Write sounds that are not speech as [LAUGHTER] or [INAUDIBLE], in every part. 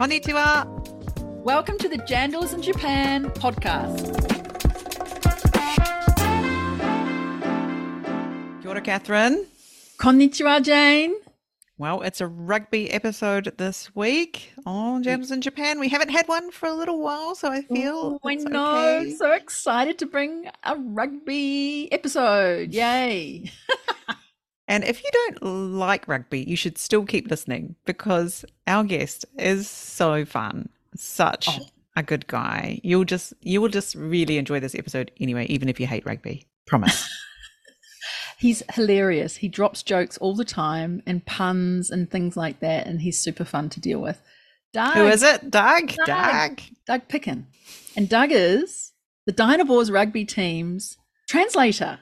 Konnichiwa. Welcome to the Jandals in Japan podcast. Kia ora, Catherine. Konnichiwa, Jane. Well, it's a rugby episode this week on Jandals in Japan. We haven't had one for a little while, so I feel Oh, I know. okay. So excited to bring a rugby episode. Yay. [LAUGHS] And if you don't like rugby, you should still keep listening because our guest is so fun. Such Oh. a good guy. You'll just you will just really enjoy this episode anyway, even if you hate rugby. Promise. [LAUGHS] [LAUGHS] He's hilarious. He drops jokes all the time and puns and things like that. And he's super fun to deal with. Doug, Who is it? Doug? Doug. Doug. Doug Picken. And Doug is the Dynaboars rugby team's translator.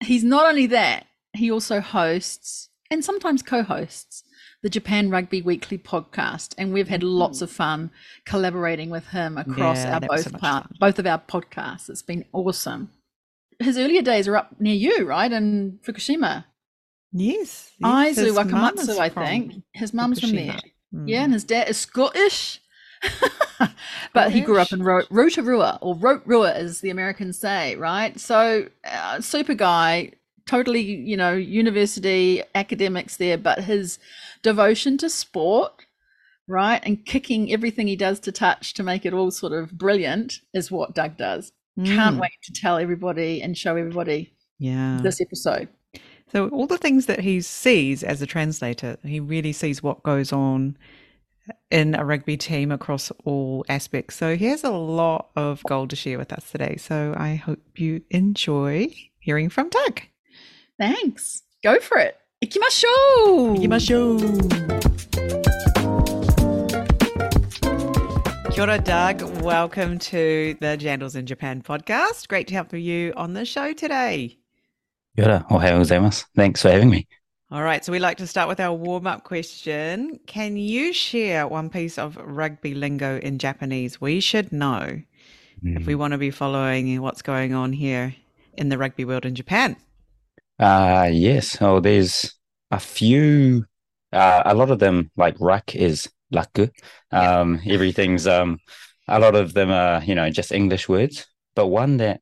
He's not only that, he also hosts and sometimes co hosts the Japan Rugby Weekly podcast. And we've had lots of fun collaborating with him across Yeah, our both so part, both of our podcasts. It's been awesome. His earlier days are up near you, right? In Fukushima. Yes. yes, Aizu Wakamatsu, I think. His mum's from there. Mm. Yeah, and his dad is Scottish. [LAUGHS] but he grew up in Ro- Rotorua, or Rotorua, as the Americans say, right? So, uh, super guy, totally, you know, university academics there, but his devotion to sport, right, and kicking everything he does to touch to make it all sort of brilliant is what Doug does. Can't Mm. wait to tell everybody and show everybody Yeah. this episode. So all the things that he sees as a translator, he really sees what goes on in a rugby team across all aspects. So he has a lot of gold to share with us today. So I hope you enjoy hearing from Doug. Thanks. Go for it. Ikimashou! Kia ora, Doug. Welcome to the Jandals in Japan podcast. Great to have you on the show today. Yora, ohayou gozaimasu. Thanks for having me. All right, so we like to start with our warm up question. Can you share one piece of rugby lingo in Japanese we should know if we mm. want to be following what's going on here in the rugby world in Japan? Uh, yes. Oh, there's a few, uh, a lot of them, like ruck is laku. Yeah. Um, everything's, um, a lot of them are, you know, just English words. But one that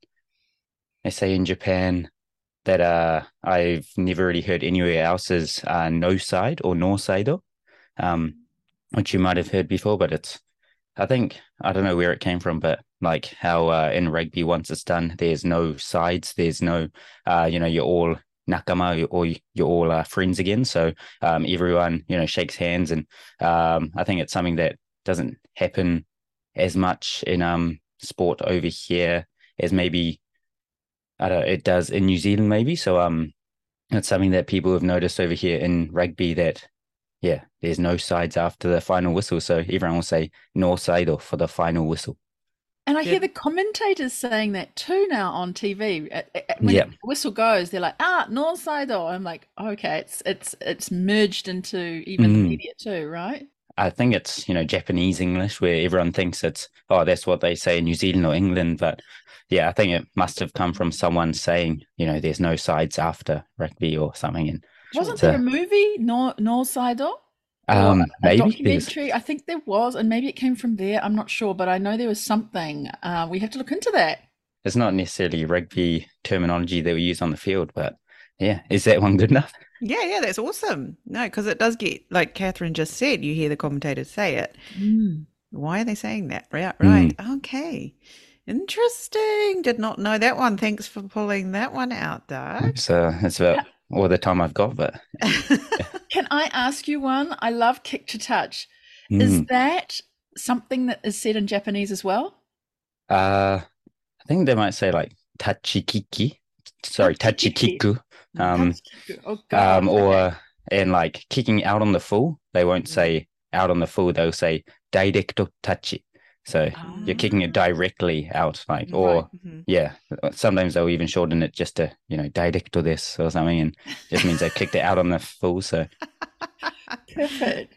they say in Japan that uh, I've never really heard anywhere else is uh, no side or no saido, um, which you might have heard before, but it's, I think, I don't know where it came from, but like how uh, in rugby, once it's done, there's no sides, there's no, uh, you know, you're all nakama or you're all uh, friends again. So um, everyone, you know, shakes hands. And um, I think it's something that doesn't happen as much in um, sport over here as maybe I don't it does in New Zealand maybe. So um it's something that people have noticed over here in rugby that yeah, there's no sides after the final whistle. So everyone will say no side off for the final whistle. And I hear the commentators saying that too now on TV. Uh, uh, When Yeah. the whistle goes, they're like, "Ah, no side I'm like, "Okay, it's it's it's merged into even the Mm. media too, right?" I think it's, you know, Japanese English where everyone thinks it's oh, that's what they say in New Zealand or England. But yeah, I think it must have come from someone saying, you know, there's no sides after rugby or something. And Wasn't So- there a movie, No No Side um a maybe there's documentary? I think there was, and maybe it came from there. I'm not sure, but I know there was something. Uh, we have to look into that. it's not necessarily rugby terminology that we use on the field, but yeah, is that one good enough? Yeah, yeah, that's awesome. No, because it does get, like Catherine just said, you hear the commentators say it. Why are they saying that? Right, right. Okay. Interesting. Did not know that one. Thanks for pulling that one out, Doug. So it's about all the time I've got, but [LAUGHS] Can I ask you one? I love kick to touch. Is mm, that something that is said in Japanese as well? uh, I think they might say like tachikiki, sorry, tachikiku, um, Oh God. um, or and like kicking out on the full. They won't say out on the full. They'll say directo tachi. So you're kicking it directly out, like or Mhm. yeah. Sometimes they'll even shorten it just to you know directo this or something, and just means they kicked it out on the full. So [LAUGHS] Perfect.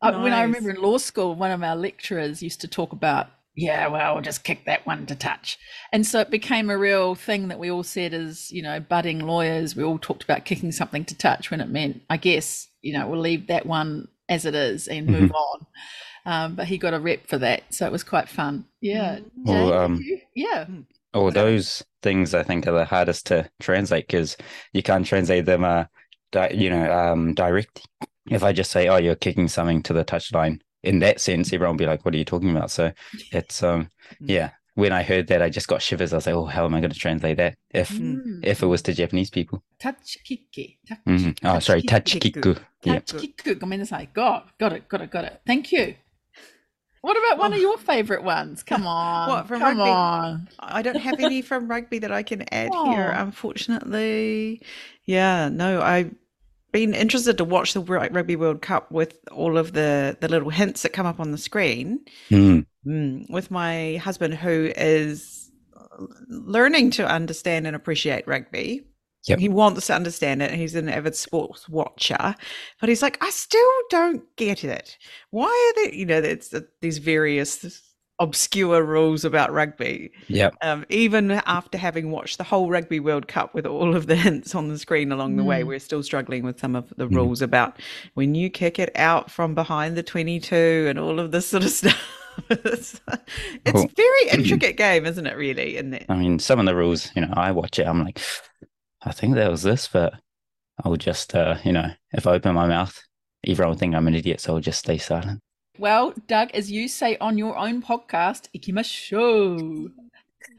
Uh, when I remember in law school, one of our lecturers used to talk about, yeah, well, we'll just kick that one to touch. And so it became a real thing that we all said as, you know, budding lawyers, we all talked about kicking something to touch when it meant, I guess, you know, we'll leave that one as it is and move on um, but he got a rep for that, so it was quite fun. Yeah. Mm. Well, Jay, um, yeah. Hmm. All those things I think are the hardest to translate because you can't translate them, uh, di- you know, um, direct. If I just say, "Oh, you're kicking something to the touchline," in that sense, everyone will be like, "What are you talking about?" So it's um, hmm. yeah. When I heard that, I just got shivers. I was like, "Oh, how am I going to translate that if mm. if it was to Japanese people?" Tachikiki. Tach- mm-hmm. Oh, sorry, Touch kick. Yeah. Tachikiku. God, got it, got it, got it. Thank you. What about one of your favorite ones? Come [LAUGHS] on. What, from Come rugby? on. I don't have any from rugby that I can add here, Oh. unfortunately. Yeah, no, I've been interested to watch the Rugby World Cup with all of the, the little hints that come up on the screen Mm. mm, with my husband, who is learning to understand and appreciate rugby. Yep. He wants to understand it. He's an avid sports watcher, but he's like, I still don't get it. Why are there, you know, there's these various obscure rules about rugby Yep. um, even after having watched the whole Rugby World Cup with all of the hints on the screen along the way, Mm. we're still struggling with some of the Mm. rules about when you kick it out from behind the 22 and all of this sort of [LAUGHS] stuff. it's Cool. a very [CLEARS THROAT] intricate game, isn't it, really? And I mean, some of the rules, you know, I watch it, I'm like, I think that was this, but I'll just, uh, you know, if I open my mouth, everyone will think I'm an idiot, so I'll just stay silent. Well, Doug, as you say on your own podcast, Ikimashou.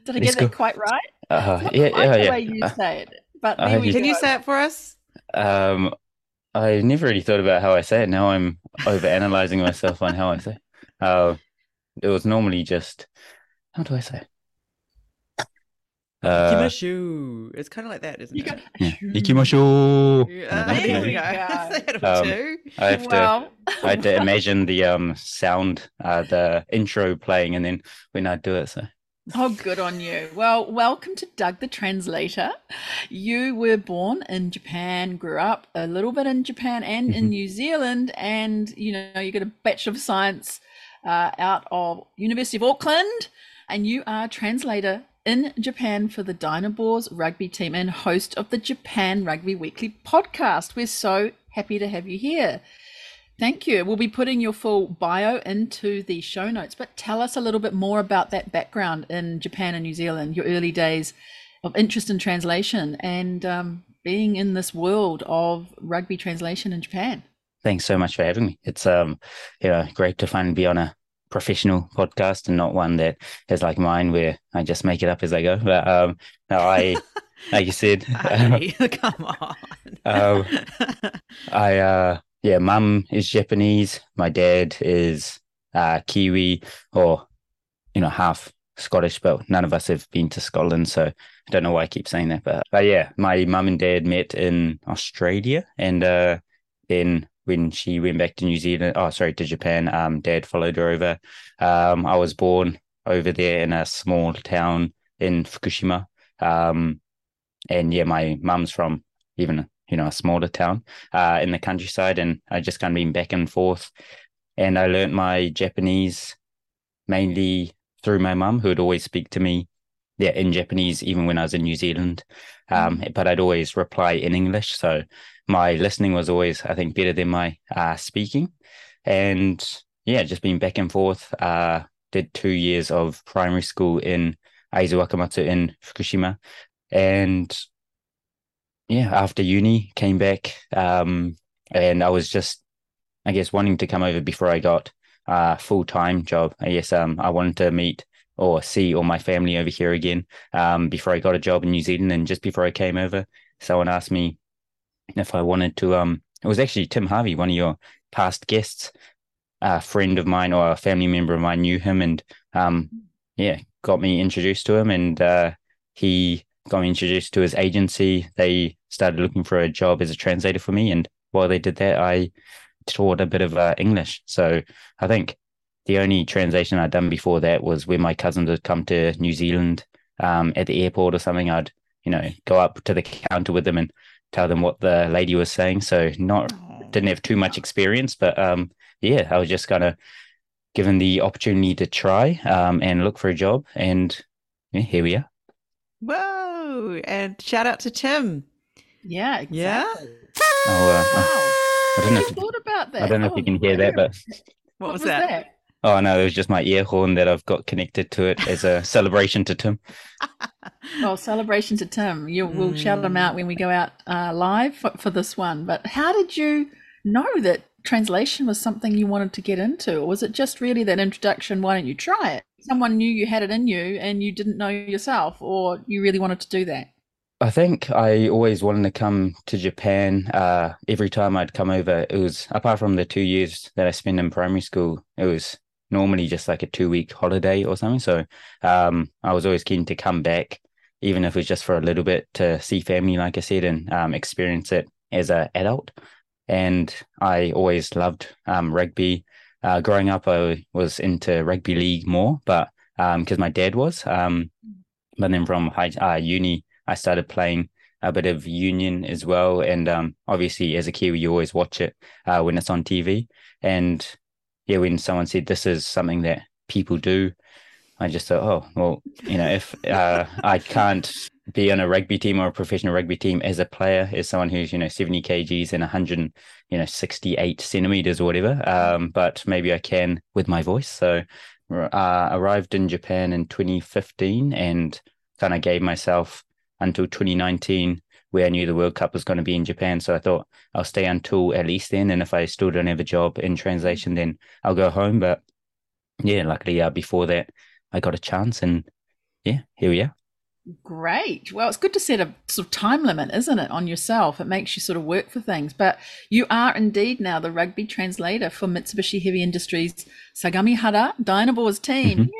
Did I Let's get that quite right? Uh, It's not yeah, quite yeah, the yeah. way you Uh, say it, but uh, you- can go. you say it for us? Um, I never really thought about how I say it. Now I'm over analyzing myself on how I say. it. Uh, it was normally just how do I say? it? Uh, Ikimashu. It's kind of like that, isn't it? go, yeah. Ikimashou. Yeah, Kind of there we go. [LAUGHS] go. Say it Um. I have to. well, I had to imagine the um sound, uh, the intro playing, and then when I do it, so Oh, good on you. Well, welcome to Doug the Translator. You were born in Japan, grew up a little bit in Japan and in Mhm. New Zealand, and you know you got a Bachelor of Science uh, out of University of Auckland, and you are a translator in Japan for the Dynaboars rugby team and host of the Japan Rugby Weekly podcast. We're so happy to have you here. Thank you. We'll be putting your full bio into the show notes, but tell us a little bit more about that background in Japan and New Zealand, your early days of interest in translation and um, being in this world of rugby translation in Japan. thanks so much for having me. It's um, you know, great to finally be on a professional podcast and not one that is like mine where I just make it up as I go. But um, no, I, [LAUGHS] like you said, Hey, [LAUGHS] come on. Um, I uh yeah, mum is Japanese, my dad is uh Kiwi or you know, half Scottish, but none of us have been to Scotland, so I don't know why I keep saying that. But but yeah, my mum and dad met in Australia and uh then when she went back to New Zealand, oh sorry, to Japan, um dad followed her over. Um I was born over there in a small town in Fukushima. Um and yeah, my mum's from even you know a smaller town uh, in the countryside, and I just kind of been back and forth. And I learnt my Japanese mainly through my mum, who would always speak to me, yeah, in Japanese, even when I was in New Zealand. Um, but I'd always reply in English, so my listening was always, I think, better than my uh, speaking. And yeah, just been back and forth. Uh, did two years of primary school in Aizu Wakamatsu in Fukushima, and yeah, after uni, came back, um, and I was just, I guess, wanting to come over before I got a full time job. I guess um, I wanted to meet or see all my family over here again um, before I got a job in New Zealand. And just before I came over, someone asked me if I wanted to. Um, it was actually Tim Harvey, one of your past guests, a friend of mine or a family member of mine knew him, and um, yeah, got me introduced to him, and uh, he got me introduced to his agency. They started looking for a job as a translator for me, and while they did that, I taught a bit of uh, English. So I think the only translation I'd done before that was when my cousins had come to New Zealand um, at the airport or something. I'd you know go up to the counter with them and tell them what the lady was saying. So not didn't have too much experience, but um, yeah, I was just kind of given the opportunity to try um, and look for a job, and yeah, here we are. Whoa! And shout out to Tim. Yeah, exactly. Yeah? Oh, uh, Wow. I don't know if you- thought about that? I don't know if Oh, you can hear that, but What, what was, that? Oh no, it was just my ear horn that I've got connected to it as a [LAUGHS] celebration to Tim. well, celebration to Tim. You, we'll mm. shout him out when we go out uh, live for, for this one. But how did you know that translation was something you wanted to get into, or was it just really that introduction? Why don't you try it? Someone knew you had it in you, and you didn't know yourself, or you really wanted to do that. I think I always wanted to come to Japan. Uh, every time I'd come over, it was apart from the two years that I spent in primary school, it was normally just like a two week holiday or something. So um, I was always keen to come back, even if it was just for a little bit to see family, like I said, and um, experience it as an adult. And I always loved um, rugby. Uh, growing up, I was into rugby league more, but because um, my dad was. Um, but then from high, uh, uni, I started playing a bit of union as well. And um, obviously, as a Kiwi, you always watch it uh, when it's on TV. And yeah, when someone said this is something that people do, I just thought, oh, well, you know, if uh, [LAUGHS] I can't be on a rugby team or a professional rugby team as a player, as someone who's, you know, 70 kgs and 100, you know, 68 centimeters or whatever, um, but maybe I can with my voice. So uh, arrived in Japan in 2015 and kind of gave myself until 2019 where I knew the World Cup was going to be in Japan. So I thought I'll stay until at least then. And if I still don't have a job in translation, then I'll go home. But yeah, luckily uh, before that, I got a chance. And yeah, here we are. Great. Well, it's good to set a sort of time limit, isn't it, on yourself? It makes you sort of work for things. But you are indeed now the rugby translator for Mitsubishi Heavy Industries Sagami Sagamihara Dynaboars team.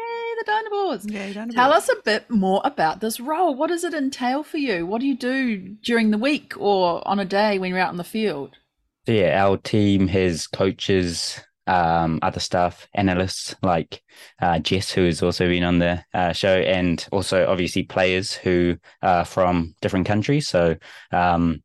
Mm-hmm. Yeah, Dynaboars. Tell us a bit more about this role. What does it entail for you? What do you do during the week or on a day when you're out in the field? Yeah, our team has coaches, um, other staff, analysts like uh, Jess, who has also been on the uh, show, and also obviously players who are from different countries. So, um,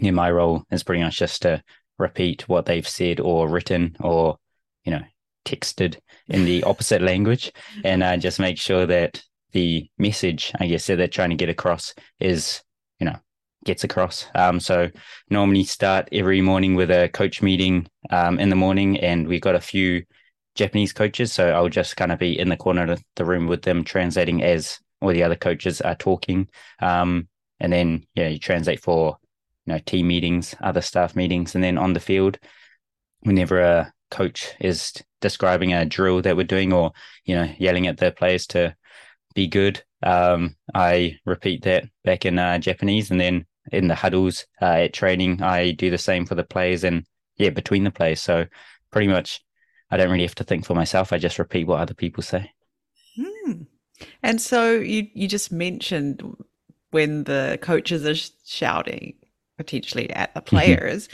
yeah, my role is pretty much just to repeat what they've said or written or, you know, texted in the opposite language and uh, just make sure that the message, I guess, that they're trying to get across is, you know, gets across. Um, so normally start every morning with a coach meeting um, in the morning, and we've got a few Japanese coaches. So I'll just kind of be in the corner of the room with them, translating as all the other coaches are talking. Um, and then yeah, you translate for you know team meetings, other staff meetings, and then on the field, whenever a coach is describing a drill that we're doing or you know yelling at the players to be good um, i repeat that back in uh, japanese and then in the huddles uh, at training i do the same for the players and yeah between the players so pretty much i don't really have to think for myself i just repeat what other people say hmm. and so you you just mentioned when the coaches are shouting potentially at the mm-hmm. players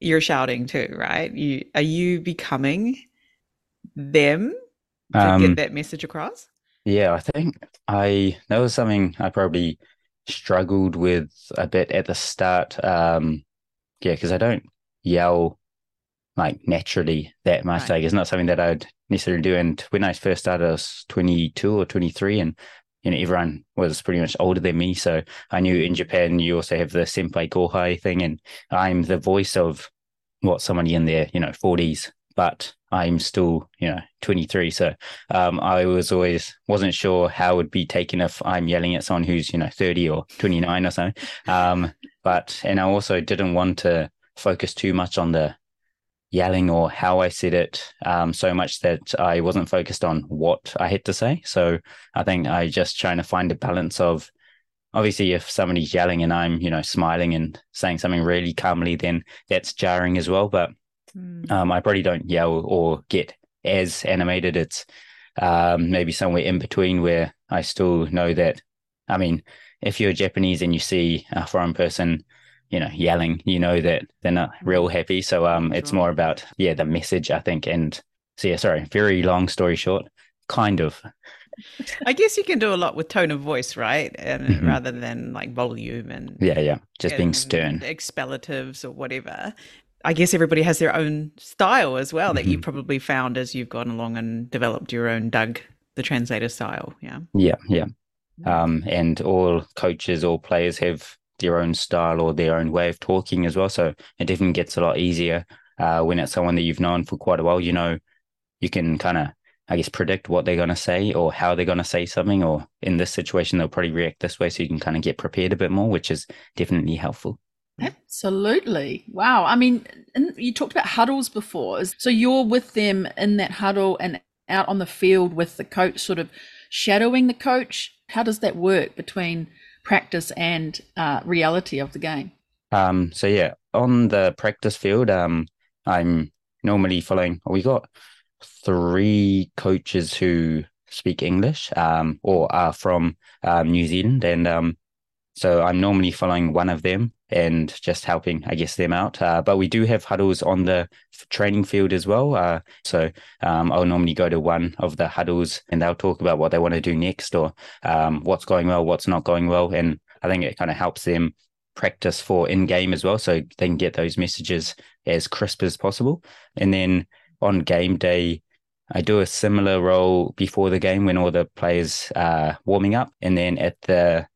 you're shouting too, right? You are you becoming them to um, get that message across? Yeah, I think I that was something I probably struggled with a bit at the start. Um, yeah, because I don't yell like naturally that much. Right. Like it's not something that I'd necessarily do. And when I first started, I was 22 or 23, and you know everyone was pretty much older than me. So I knew in Japan you also have the senpai kohai thing, and I'm the voice of what somebody in their you know 40s but I'm still, you know, 23. So um, I was always wasn't sure how it would be taken if I'm yelling at someone who's, you know, 30 or 29 or something. Um, but, and I also didn't want to focus too much on the yelling or how I said it um, so much that I wasn't focused on what I had to say. So I think I just trying to find a balance of obviously if somebody's yelling and I'm, you know, smiling and saying something really calmly, then that's jarring as well. But mm. um, I probably don't yell or get as animated. It's um, maybe somewhere in between where I still know that. I mean, if you're Japanese and you see a foreign person, you know, yelling, you know that they're not real happy. So um, it's more about yeah the message, I think. And so yeah, sorry, very long story short, kind of. I guess you can do a lot with tone of voice, right? And mm-hmm. rather than like volume and yeah, yeah, just being stern, expellatives or whatever. I guess everybody has their own style as well mm-hmm. that you mm-hmm. probably found as you've gone along and developed your own Doug the translator style. Yeah, yeah, yeah. Um, and all coaches, all players have their own style or their own way of talking as well. So it definitely gets a lot easier uh, when it's someone that you've known for quite a while. You know you can kind of I guess predict what they're going to say or how they're going to say something, or in this situation they'll probably react this way, so you can kind of get prepared a bit more, which is definitely helpful. Absolutely. Wow. I mean, you talked about huddles before. So you're with them in that huddle and out on the field with the coach, sort of shadowing the coach. How does that work between practice and uh, reality of the game? Um, so yeah, on the practice field, um, I'm normally following. We got three coaches who speak English, um, or are from um, New Zealand, and um, so I'm normally following one of them and just helping, I guess, them out. Uh, but we do have huddles on the training field as well. Uh, so um, I'll normally go to one of the huddles and they'll talk about what they want to do next or um, what's going well, what's not going well. And I think it kind of helps them practice for in game as well. So they can get those messages as crisp as possible. And then on game day, I do a similar role before the game when all the players are warming up. And then at the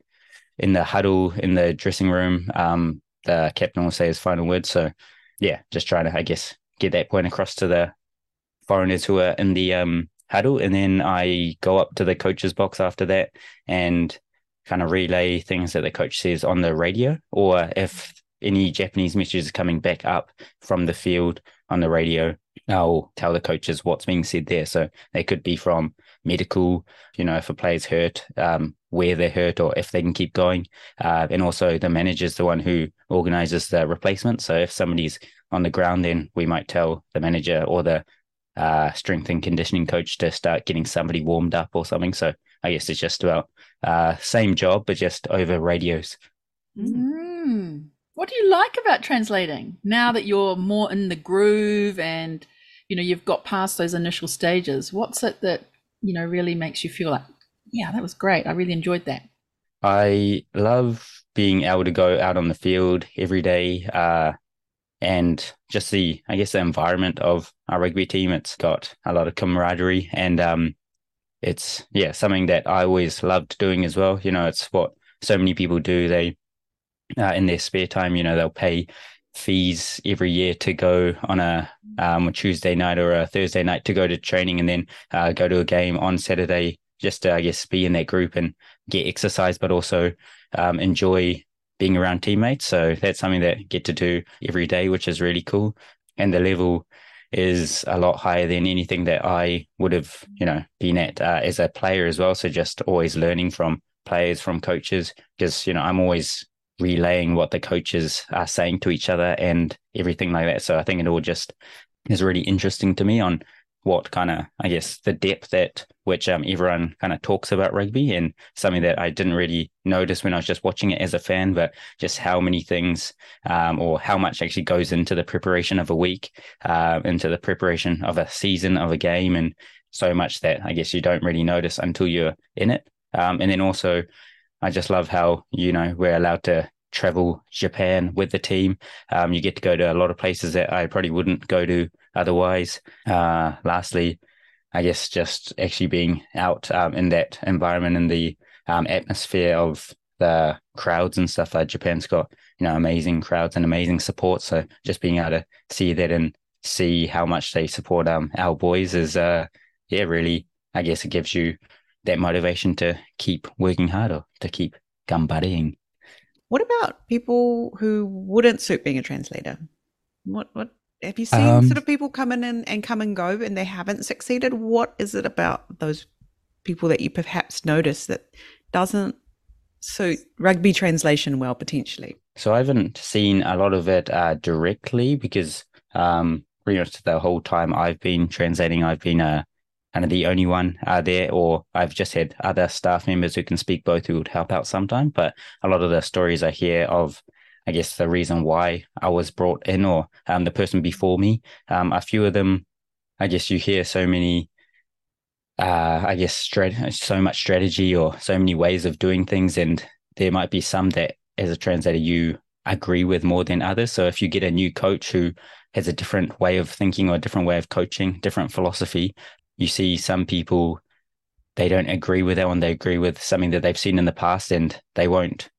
in the huddle in the dressing room, um, the captain will say his final words. So yeah, just trying to, I guess, get that point across to the foreigners who are in the um, huddle. And then I go up to the coach's box after that and kind of relay things that the coach says on the radio, or if any Japanese messages coming back up from the field on the radio, I'll tell the coaches what's being said there. So they could be from medical, you know, if a player's hurt, um, where they're hurt or if they can keep going. Uh, and also the manager is the one who organizes the replacement. So if somebody's on the ground, then we might tell the manager or the uh, strength and conditioning coach to start getting somebody warmed up or something. So I guess it's just about uh, same job, but just over radios. Mm. What do you like about translating now that you're more in the groove and you know you've got past those initial stages? What's it that you know really makes you feel like, yeah, that was great. I really enjoyed that. I love being able to go out on the field every day, uh, and just the I guess the environment of our rugby team. It's got a lot of camaraderie and um, it's yeah something that I always loved doing as well. You know, it's what so many people do. They uh, in their spare time, you know, they'll pay fees every year to go on a um, a Tuesday night or a Thursday night to go to training and then uh, go to a game on Saturday just to I guess be in that group and get exercise, but also um, enjoy being around teammates. So that's something that I get to do every day, which is really cool. And the level is a lot higher than anything that I would have, you know, been at uh, as a player as well. So just always learning from players, from coaches, because you know I'm always relaying what the coaches are saying to each other and everything like that. So I think it all just is really interesting to me on what kind of I guess the depth at which um, everyone kind of talks about rugby and something that I didn't really notice when I was just watching it as a fan, but just how many things um, or how much actually goes into the preparation of a week, uh, into the preparation of a season of a game, and so much that I guess you don't really notice until you're in it. Um, and then also I just love how you know we're allowed to travel Japan with the team. Um, you get to go to a lot of places that I probably wouldn't go to otherwise. Uh, lastly, I guess just actually being out um, in that environment in the um, atmosphere of the crowds and stuff. Uh, Japan's got you know amazing crowds and amazing support. So just being able to see that and see how much they support um, our boys is uh, yeah really I guess it gives you that motivation to keep working harder, to keep gambareing. What about people who wouldn't suit being a translator? What what have you seen um, sort of people come in and, and come and go and they haven't succeeded? What is it about those people that you perhaps notice that doesn't suit rugby translation well potentially? So I haven't seen a lot of it uh, directly because um, pretty much the whole time I've been translating, I've been a kind of the only one uh, there, or I've just had other staff members who can speak both who would help out sometime. But a lot of the stories I hear of, I guess, the reason why I was brought in or um, the person before me, um, a few of them, I guess you hear so many, uh, I guess, strat- so much strategy or so many ways of doing things. And there might be some that, as a translator, you agree with more than others. So if you get a new coach who has a different way of thinking or a different way of coaching, different philosophy, you see some people they don't agree with that one. They agree with something that they've seen in the past, and they won't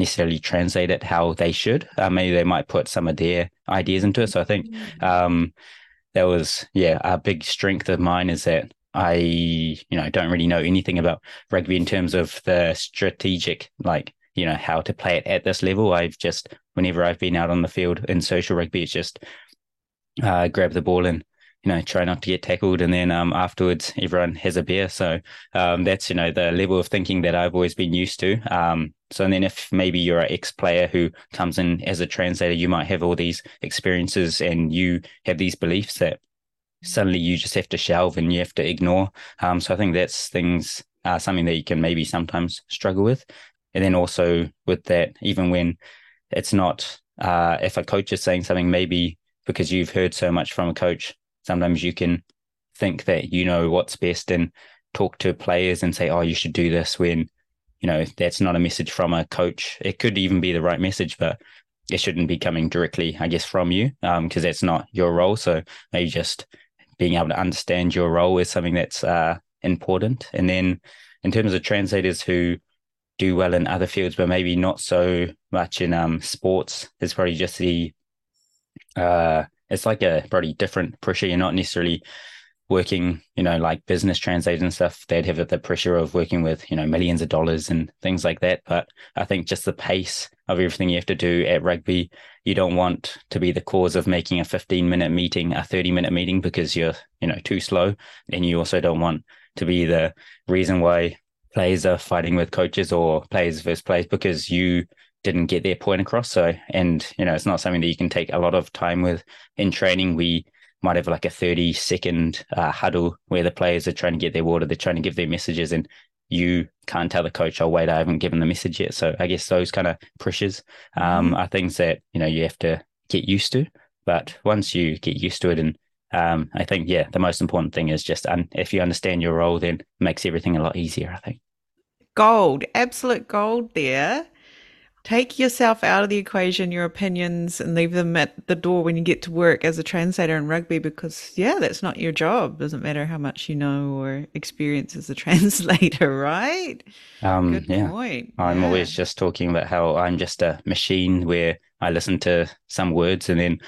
necessarily translate it how they should. Uh, maybe they might put some of their ideas into it. So I think mm. um, that was yeah a big strength of mine is that I you know don't really know anything about rugby in terms of the strategic like you know how to play it at this level. I've just whenever I've been out on the field in social rugby, it's just uh, grab the ball and you know try not to get tackled, and then um, afterwards everyone has a beer. So um, that's you know the level of thinking that I've always been used to. Um, so then if maybe you're an ex player who comes in as a translator, you might have all these experiences and you have these beliefs that suddenly you just have to shelve and you have to ignore. Um, so I think that's things uh, something that you can maybe sometimes struggle with. And then also with that, even when it's not, uh, if a coach is saying something, maybe because you've heard so much from a coach, sometimes you can think that you know what's best and talk to players and say, oh, you should do this when, you know, that's not a message from a coach. It could even be the right message, but it shouldn't be coming directly, I guess, from you because um, that's not your role. So maybe just being able to understand your role is something that's uh, important. And then in terms of translators who do well in other fields, but maybe not so much in um, sports. It's probably just the uh, it's like a pretty different pressure. You're not necessarily working, you know, like business translators and stuff. They'd have the pressure of working with, you know, millions of dollars and things like that. But I think just the pace of everything you have to do at rugby, you don't want to be the cause of making a 15 minute meeting a 30 minute meeting because you're, you know, too slow. And you also don't want to be the reason why players are fighting with coaches or players versus players because you didn't get their point across. So, and you know, it's not something that you can take a lot of time with in training. We might have like a 30 second uh, huddle where the players are trying to get their water, they're trying to give their messages, and you can't tell the coach, oh, wait, I haven't given the message yet. So, I guess those kind of pressures um, mm-hmm. are things that, you know, you have to get used to. But once you get used to it and um, I think, yeah, the most important thing is just un- if you understand your role, then it makes everything a lot easier, I think. Gold, absolute gold there. Take yourself out of the equation, your opinions, and leave them at the door when you get to work as a translator in rugby because, yeah, that's not your job. Doesn't matter how much you know or experience as a [LAUGHS] translator, right? Um, Good yeah. point. I'm yeah. always just talking about how I'm just a machine where I listen to some words and then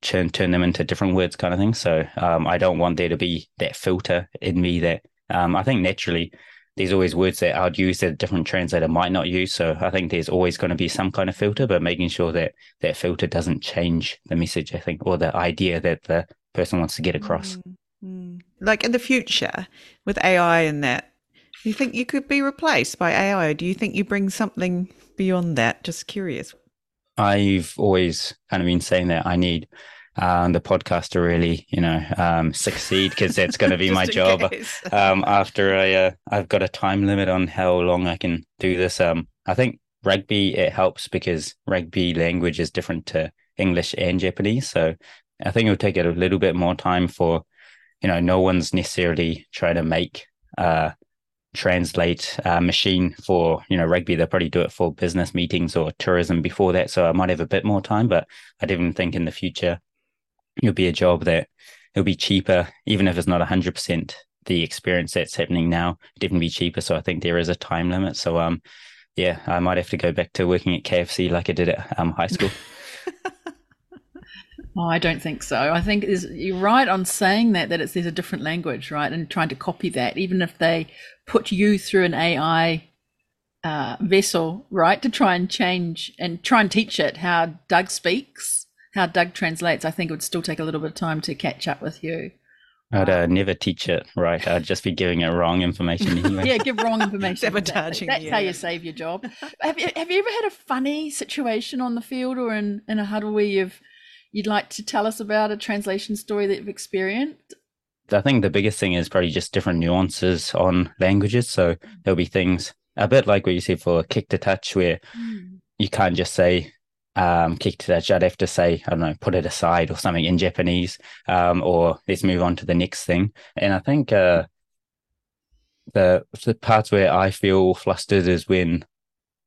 turn turn them into different words kind of thing. So um, I don't want there to be that filter in me that um, I think naturally there's always words that I'd use that a different translator might not use. So I think there's always going to be some kind of filter, but making sure that that filter doesn't change the message, I think, or the idea that the person wants to get across. Mm-hmm. Like in the future with AI and that, do you think you could be replaced by AI? Or do you think you bring something beyond that? Just curious. I've always kind of been saying that I need um, the podcast to really, you know, um, succeed because that's going to be [LAUGHS] my job. um, after I, uh, I've got a time limit on how long I can do this. Um, I think rugby it helps because rugby language is different to English and Japanese, so I think it'll take it a little bit more time for, you know, no one's necessarily trying to make uh translate a machine for you know rugby they'll probably do it for business meetings or tourism before that so i might have a bit more time but i didn't think in the future it'll be a job that it'll be cheaper, even if it's not 100% the experience that's happening now, it'll definitely be cheaper. So I think there is a time limit. So, um, yeah, I might have to go back to working at KFC like I did at um, high school. [LAUGHS] oh, I don't think so. I think you're right on saying that that it's there's a different language, right, and trying to copy that, even if they put you through an AI uh, vessel, right, to try and change and try and teach it how Doug speaks how Doug translates, I think it would still take a little bit of time to catch up with you. I'd uh, never teach it right. I'd just be giving it wrong information [LAUGHS] anyway. yeah, give wrong [LAUGHS] information. Sabotaging. That, that's yeah. how you save your job. have you Have you ever had a funny situation on the field or in, in a huddle where you've you'd like to tell us about a translation story that you've experienced? I think the biggest thing is probably just different nuances on languages. So there'll be things a bit like what you said for kick to touch, where mm. you can't just say um, kick to that, I'd have to say, I don't know, put it aside or something in Japanese, um, or let's move on to the next thing. And I think uh, the the parts where I feel flustered is when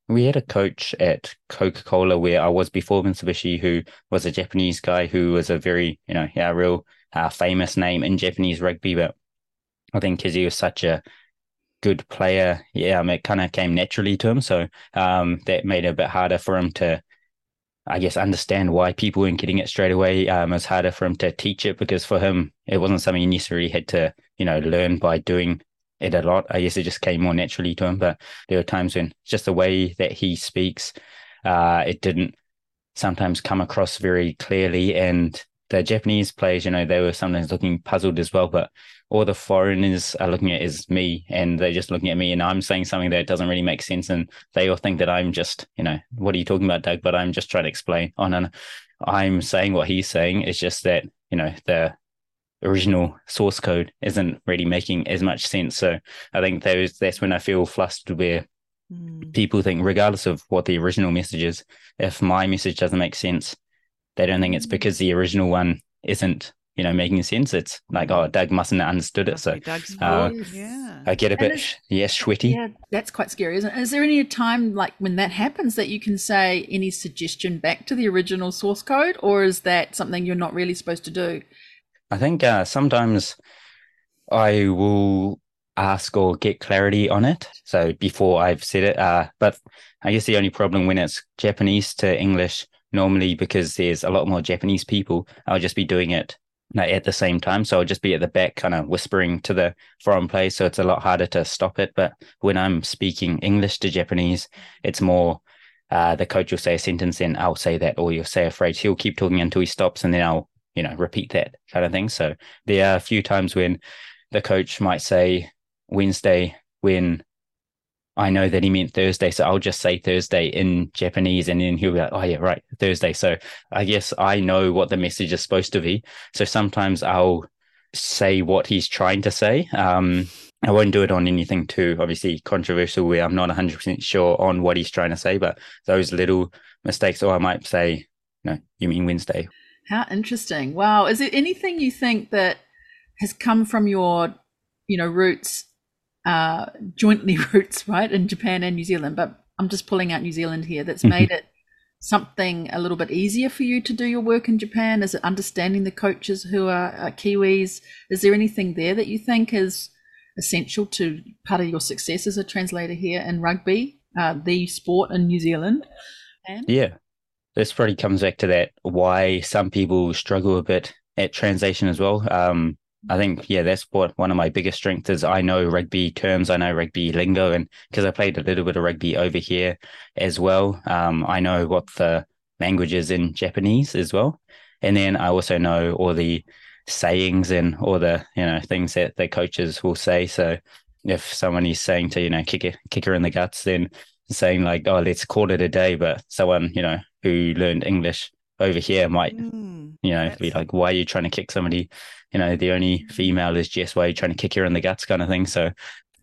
we had a coach at Coca Cola where I was before Mitsubishi, who was a Japanese guy who was a very, you know, yeah, real uh, famous name in Japanese rugby. But I think because he was such a good player, yeah, I mean, it kind of came naturally to him. So um, that made it a bit harder for him to I guess, understand why people weren't getting it straight away. Um, it was harder for him to teach it because for him, it wasn't something he necessarily had to, you know, learn by doing it a lot. I guess it just came more naturally to him. But there were times when just the way that he speaks, uh, it didn't sometimes come across very clearly. And the Japanese players, you know, they were sometimes looking puzzled as well. But all the foreigners are looking at is me and they're just looking at me and I'm saying something that doesn't really make sense. And they all think that I'm just, you know, what are you talking about, Doug? But I'm just trying to explain. Oh, no, no. I'm saying what he's saying. It's just that, you know, the original source code isn't really making as much sense. So I think those that's when I feel flustered where mm. people think, regardless of what the original message is, if my message doesn't make sense, they don't think it's because the original one isn't, you know, making sense. It's like, oh, Doug mustn't have understood it. So uh, yeah. I get a bit, yeah, sweaty. Yeah, that's quite scary, isn't it? Is there any time like when that happens that you can say any suggestion back to the original source code, or is that something you're not really supposed to do? I think uh, sometimes I will ask or get clarity on it. So before I've said it, uh, but I guess the only problem when it's Japanese to English, normally because there's a lot more Japanese people, I'll just be doing it at the same time. So I'll just be at the back, kind of whispering to the foreign player. So it's a lot harder to stop it. But when I'm speaking English to Japanese, it's more uh, the coach will say a sentence and I'll say that, or you'll say a phrase. He'll keep talking until he stops, and then I'll you know, repeat that kind of thing. So there are a few times when the coach might say Wednesday when I know that he meant Thursday. So I'll just say Thursday in Japanese and then he'll be like, oh, yeah, right, Thursday. So I guess I know what the message is supposed to be. So sometimes I'll say what he's trying to say. Um, I won't do it on anything too obviously controversial where I'm not 100% sure on what he's trying to say, but those little mistakes, or I might say, no, you mean Wednesday. How interesting. Wow. Is there anything you think that has come from your, you know, roots, uh, jointly [LAUGHS] roots, right, in Japan and New Zealand? But I'm just pulling out New Zealand here that's mm-hmm. made it something a little bit easier for you to do your work in Japan? Is it understanding the coaches who are, are Kiwis? Is there anything there that you think is essential to part of your success as a translator here in rugby, uh, the sport in New Zealand? And- yeah, this probably comes back to that why some people struggle a bit at translation as well. Um, I think yeah, that's what one of my biggest strengths is. I know rugby terms, I know rugby lingo, and because I played a little bit of rugby over here as well, um, I know what the language is in Japanese as well, and then I also know all the sayings and all the you know things that the coaches will say. So if someone is saying to you know kick it, kick her in the guts, then saying like oh let's call it a day, but someone you know who learned English over here might, mm, you know, be like, why are you trying to kick somebody? You know, the only female is Jess, you trying to kick her in the guts kind of thing? So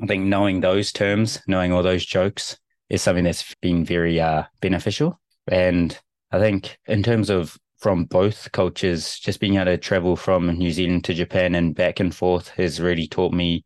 I think knowing those terms, knowing all those jokes is something that's been very uh, beneficial. And I think in terms of from both cultures, just being able to travel from New Zealand to Japan and back and forth has really taught me,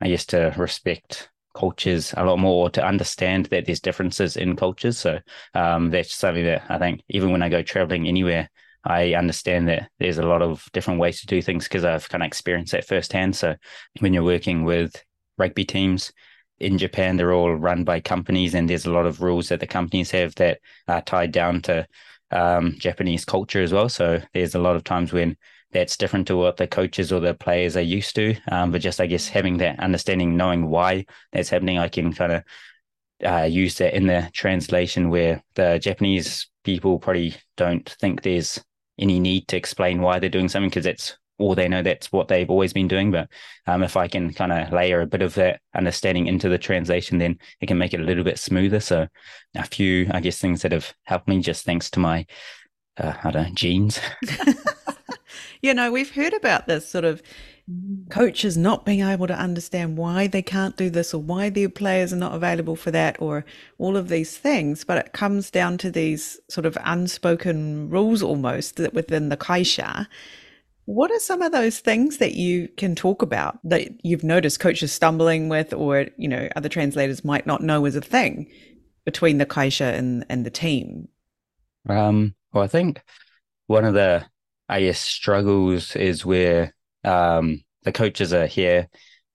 I guess, to respect cultures a lot more to understand that there's differences in cultures. So um, that's something that I think even when I go traveling anywhere, I understand that there's a lot of different ways to do things because I've kind of experienced that firsthand. So when you're working with rugby teams in Japan, they're all run by companies, and there's a lot of rules that the companies have that are tied down to um, Japanese culture as well. So there's a lot of times when that's different to what the coaches or the players are used to. Um, but just, I guess, having that understanding, knowing why that's happening, I can kind of uh, use that in the translation where the Japanese people probably don't think there's any need to explain why they're doing something because that's all they know that's what they've always been doing. But um, if I can kind of layer a bit of that understanding into the translation, then it can make it a little bit smoother. So a few, I guess, things that have helped me just thanks to my, uh, I don't know, genes. [LAUGHS] you know, we've heard about this sort of coaches not being able to understand why they can't do this or why their players are not available for that or all of these things. But it comes down to these sort of unspoken rules almost that within the kaisha. What are some of those things that you can talk about that you've noticed coaches stumbling with or, you know, other translators might not know is a thing between the kaisha and, and the team? Um, well, I think one of the I guess struggles is where um, the coaches are here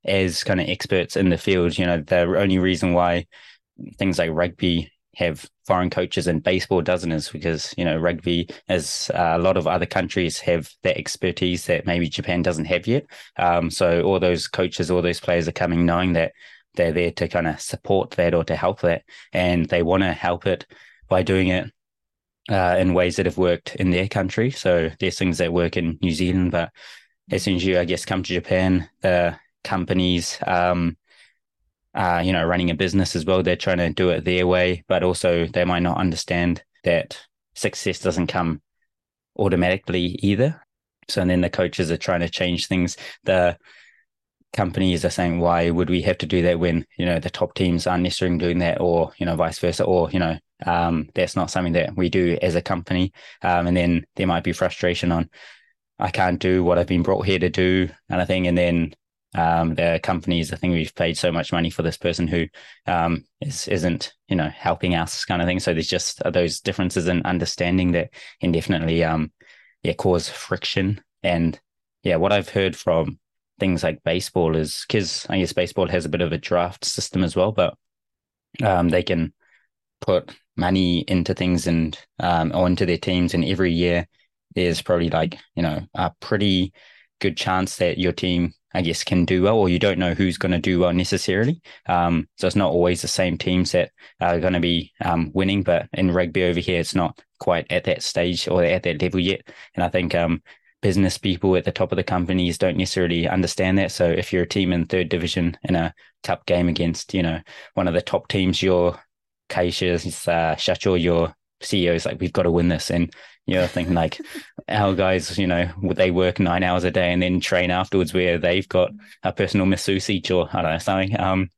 as kind of experts in the field. You know, the only reason why things like rugby have foreign coaches and baseball doesn't is because you know rugby as uh, a lot of other countries have that expertise that maybe Japan doesn't have yet. Um, so all those coaches all those players are coming knowing that they're there to kind of support that or to help that. And they want to help it by doing it uh, in ways that have worked in their country. So there's things that work in New Zealand but as soon as you I guess come to Japan the companies um, uh, you know, running a business as well. They're trying to do it their way, but also they might not understand that success doesn't come automatically either. So and then the coaches are trying to change things. The companies are saying, why would we have to do that when, you know, the top teams aren't necessarily doing that or, you know, vice versa, or, you know, um, that's not something that we do as a company. Um, and then there might be frustration on, I can't do what I've been brought here to do kind of thing. And then um, the companies, I think we've paid so much money for this person who um, is, isn't, you know, helping us kind of thing. So there's just those differences in understanding that can definitely, um, yeah, cause friction. And yeah, what I've heard from things like baseball is because I guess baseball has a bit of a draft system as well, but um, they can put money into things and um, or into their teams, and every year there's probably like you know a pretty good chance that your team I guess, can do well, or you don't know who's going to do well necessarily. Um, so it's not always the same teams that are going to be um, winning. But in rugby over here, it's not quite at that stage or at that level yet. And I think um, business people at the top of the companies don't necessarily understand that. So if you're a team in third division in a cup game against, you know, one of the top teams, your Kaisha, uh, Shacho, your CEO is like, we've got to win this. And you know, thinking like our guys, you know, they work nine hours a day and then train afterwards where they've got a personal masseuse each or I don't know, something. Um,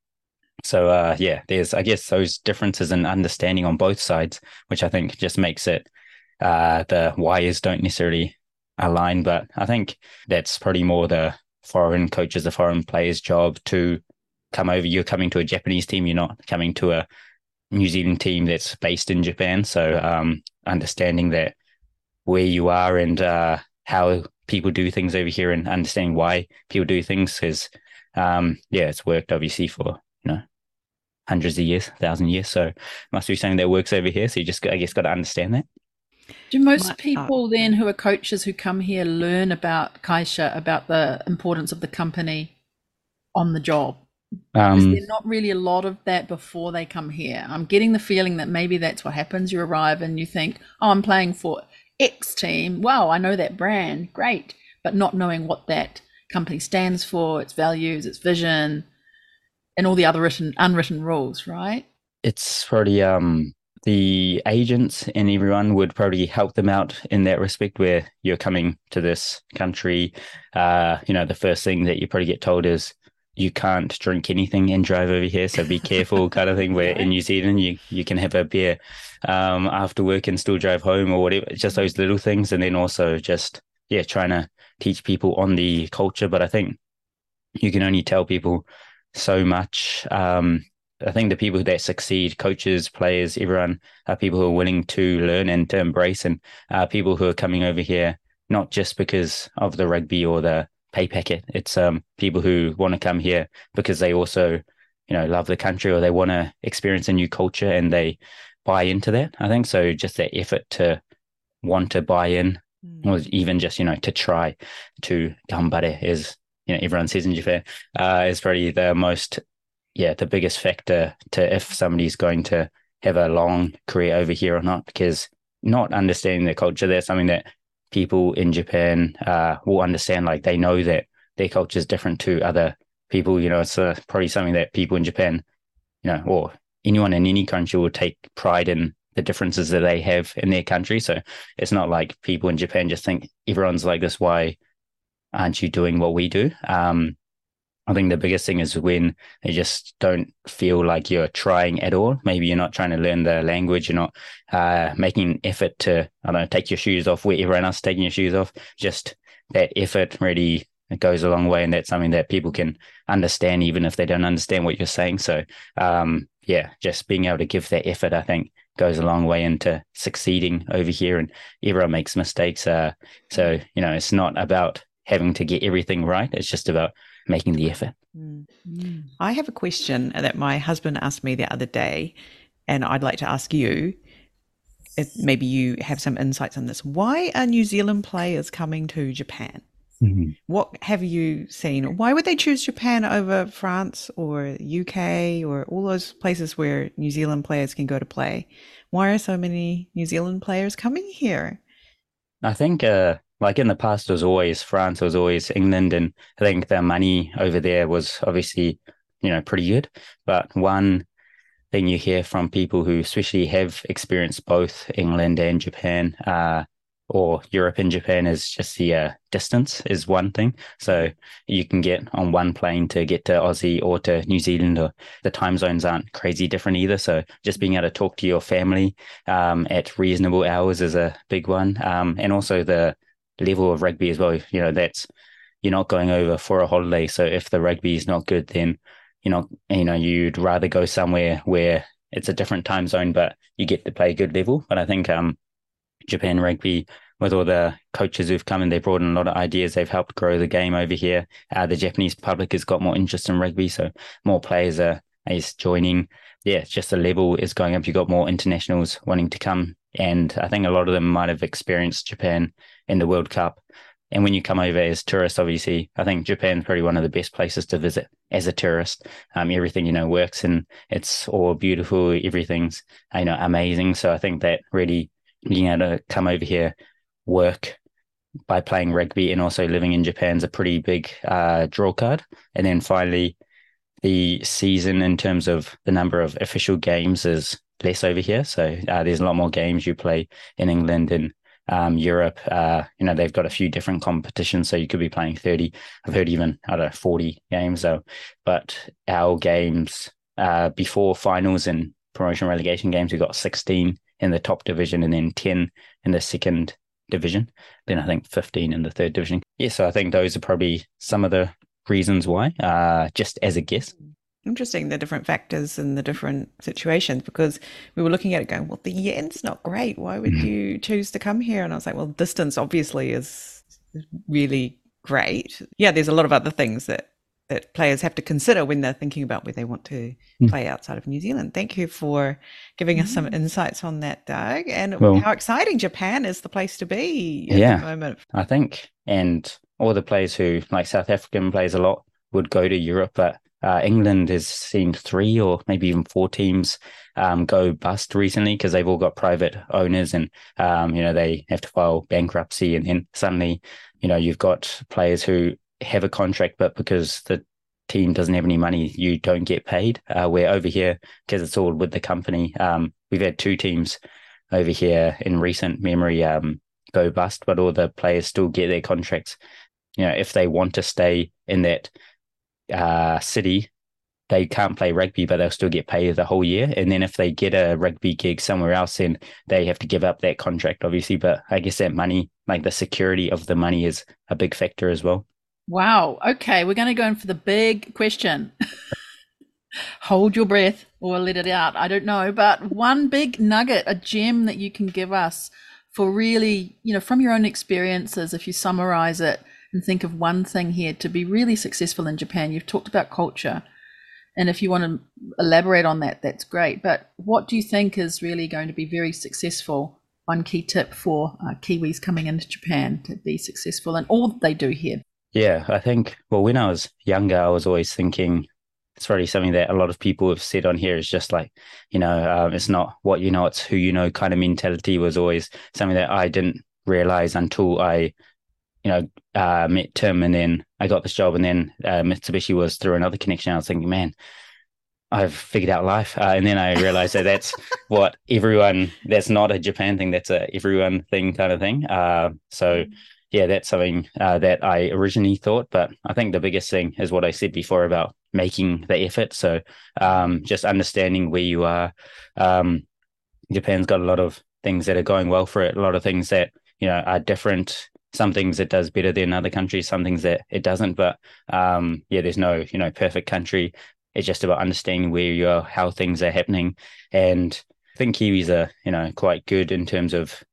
so uh, yeah, there's I guess those differences in understanding on both sides, which I think just makes it uh, the wires don't necessarily align. But I think that's probably more the foreign coaches, the foreign players' job to come over. You're coming to a Japanese team, you're not coming to a New Zealand team that's based in Japan. So um, understanding that where you are and uh, how people do things over here and understanding why people do things because um, yeah it's worked obviously for you know hundreds of years thousand years so must be something that works over here so you just i guess got to understand that do most uh, people then who are coaches who come here learn about kaisha about the importance of the company on the job um, Is there not really a lot of that before they come here? I'm getting the feeling that maybe that's what happens. You arrive and you think, "Oh, I'm playing for X team, wow, I know that brand, great, but not knowing what that company stands for, its values, its vision, and all the other written, unwritten rules, right? It's probably um, the agents and everyone would probably help them out in that respect where you're coming to this country. Uh, you know, the first thing that you probably get told is you can't drink anything and drive over here, so be careful, [LAUGHS] kind of thing. Where in New Zealand, you you can have a beer um, after work and still drive home or whatever. Just those little things, and then also just yeah, trying to teach people on the culture. But I think you can only tell people so much. Um, I think the people that succeed, coaches, players, everyone, are people who are willing to learn and to embrace, and uh, people who are coming over here not just because of the rugby or the pay packet. It's um, people who want to come here because they also, you know, love the country or they want to experience a new culture and they buy into that. I think so. Just that effort to want to buy in, mm. or even just you know to try to gambare is you know everyone says in Japan uh, is probably the most yeah the biggest factor to if somebody's going to have a long career over here or not because not understanding the culture that's something that people in Japan uh, will understand. Like they know that their culture is different to other people. You know, it's uh, probably something that people in Japan, you know, or anyone in any country will take pride in the differences that they have in their country. So it's not like people in Japan just think everyone's like this. Why aren't you doing what we do? Um, I think the biggest thing is when they just don't feel like you're trying at all. Maybe you're not trying to learn the language. You're not uh, making an effort to, I don't know, take your shoes off where everyone else is taking your shoes off. Just that effort really goes a long way. And that's something that people can understand, even if they don't understand what you're saying. So, um, yeah, just being able to give that effort, I think, goes a long way into succeeding over here. And everyone makes mistakes. Uh, so, you know, it's not about having to get everything right. It's just about making the effort. Mm. I have a question that my husband asked me the other day. and I'd like to ask you if maybe you have some insights on this. Why are New Zealand players coming to Japan? Mm-hmm. What have you seen? Why would they choose Japan over France or UK or all those places where New Zealand players can go to play? Why are so many New Zealand players coming here? I think, uh, like in the past, it was always France, it was always England, and I think the money over there was obviously, you know, pretty good. But one thing you hear from people who especially have experienced both England and Japan, uh, or Europe and Japan is just the uh, distance is one thing. So you can get on one plane to get to Aussie or to New Zealand, or the time zones aren't crazy different either. So just being able to talk to your family um, at reasonable hours is a big one, um, and also the level of rugby as well. You know, that's you're not going over for a holiday. So if the rugby is not good, then you know, you know, you'd rather go somewhere where it's a different time zone, but you get to play good level. But I think um, Japan rugby, with all the coaches who've come and they've brought in a lot of ideas, they've helped grow the game over here. Uh, the Japanese public has got more interest in rugby, so more players are is joining. Yeah, it's just the level is going up. You've got more internationals wanting to come, and I think a lot of them might have experienced Japan in the World Cup. And when you come over as tourists, obviously, I think Japan's probably one of the best places to visit as a tourist. Um, everything you know works and it's all beautiful. Everything's you know amazing. So I think that really being able to come over here, work by playing rugby and also living in Japan's a pretty big uh, draw card. And then finally, the season in terms of the number of official games is less over here. So uh, there's a lot more games you play in England and um, Europe, uh, you know, they've got a few different competitions, so you could be playing 30. I've heard even, I don't know, 40 games, though. But our games uh, before finals and promotion relegation games, we got 16 in the top division and then 10 in the second division. Then I think 15 in the third division. Yeah, so I think those are probably some of the reasons why, uh, just as a guess interesting the different factors and the different situations because we were looking at it going well the yen's not great why would mm-hmm. you choose to come here and i was like well distance obviously is really great yeah there's a lot of other things that that players have to consider when they're thinking about where they want to mm. play outside of New Zealand. Thank you for giving us some mm. insights on that, Doug, and well, how exciting Japan is the place to be at yeah, the moment. I think, and all the players who like South African players a lot would go to Europe, but uh, England has seen three or maybe even four teams um, go bust recently because they've all got private owners and um, you know they have to file bankruptcy and then suddenly you know you've got players who have a contract but because the team doesn't have any money you don't get paid. Uh, where over here because it's all with the company. Um, we've had two teams over here in recent memory um, go bust but all the players still get their contracts you know if they want to stay in that uh, city, they can't play rugby, but they'll still get paid the whole year. And then if they get a rugby gig somewhere else, then they have to give up that contract, obviously. But I guess that money, like the security of the money, is a big factor as well. Wow. Okay, we're going to go in for the big question. [LAUGHS] Hold your breath or let it out. I don't know, but one big nugget, a gem that you can give us for really, you know, from your own experiences, if you summarize it, and think of one thing here to be really successful in Japan. You've talked about culture. And if you want to elaborate on that, that's great. But what do you think is really going to be very successful? One key tip for uh, Kiwis coming into Japan to be successful in all they do here. Yeah, I think, well, when I was younger, I was always thinking it's really something that a lot of people have said on here is just like, you know, um, it's not what you know, it's who you know kind of mentality was always something that I didn't realize until I you know, uh, met Tim and then I got this job and then uh, Mitsubishi was through another connection. I was thinking, man, I've figured out life. Uh, and then I realized that that's [LAUGHS] what everyone, that's not a Japan thing. That's a everyone thing kind of thing. Uh, so yeah, that's something uh, that I originally thought, but I think the biggest thing is what I said before about making the effort. So um, just understanding where you are. Um, Japan's got a lot of things that are going well for it. A lot of things that, you know, are different some things it does better than other countries, some things that it doesn't. But um, yeah, there's no you know perfect country. It's just about understanding where you are, how things are happening, and I think Kiwis are you know quite good in terms of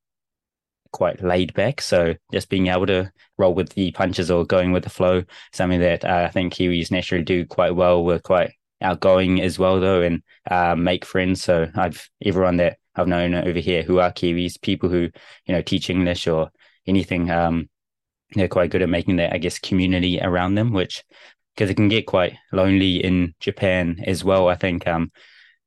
quite laid back. So just being able to roll with the punches or going with the flow, something that uh, I think Kiwis naturally do quite well. We're quite outgoing as well though and uh, make friends. So I've everyone that I've known over here who are Kiwis, people who you know teach English or anything. Um, they're quite good at making that I guess community around them, which because it can get quite lonely in Japan as well. I think um,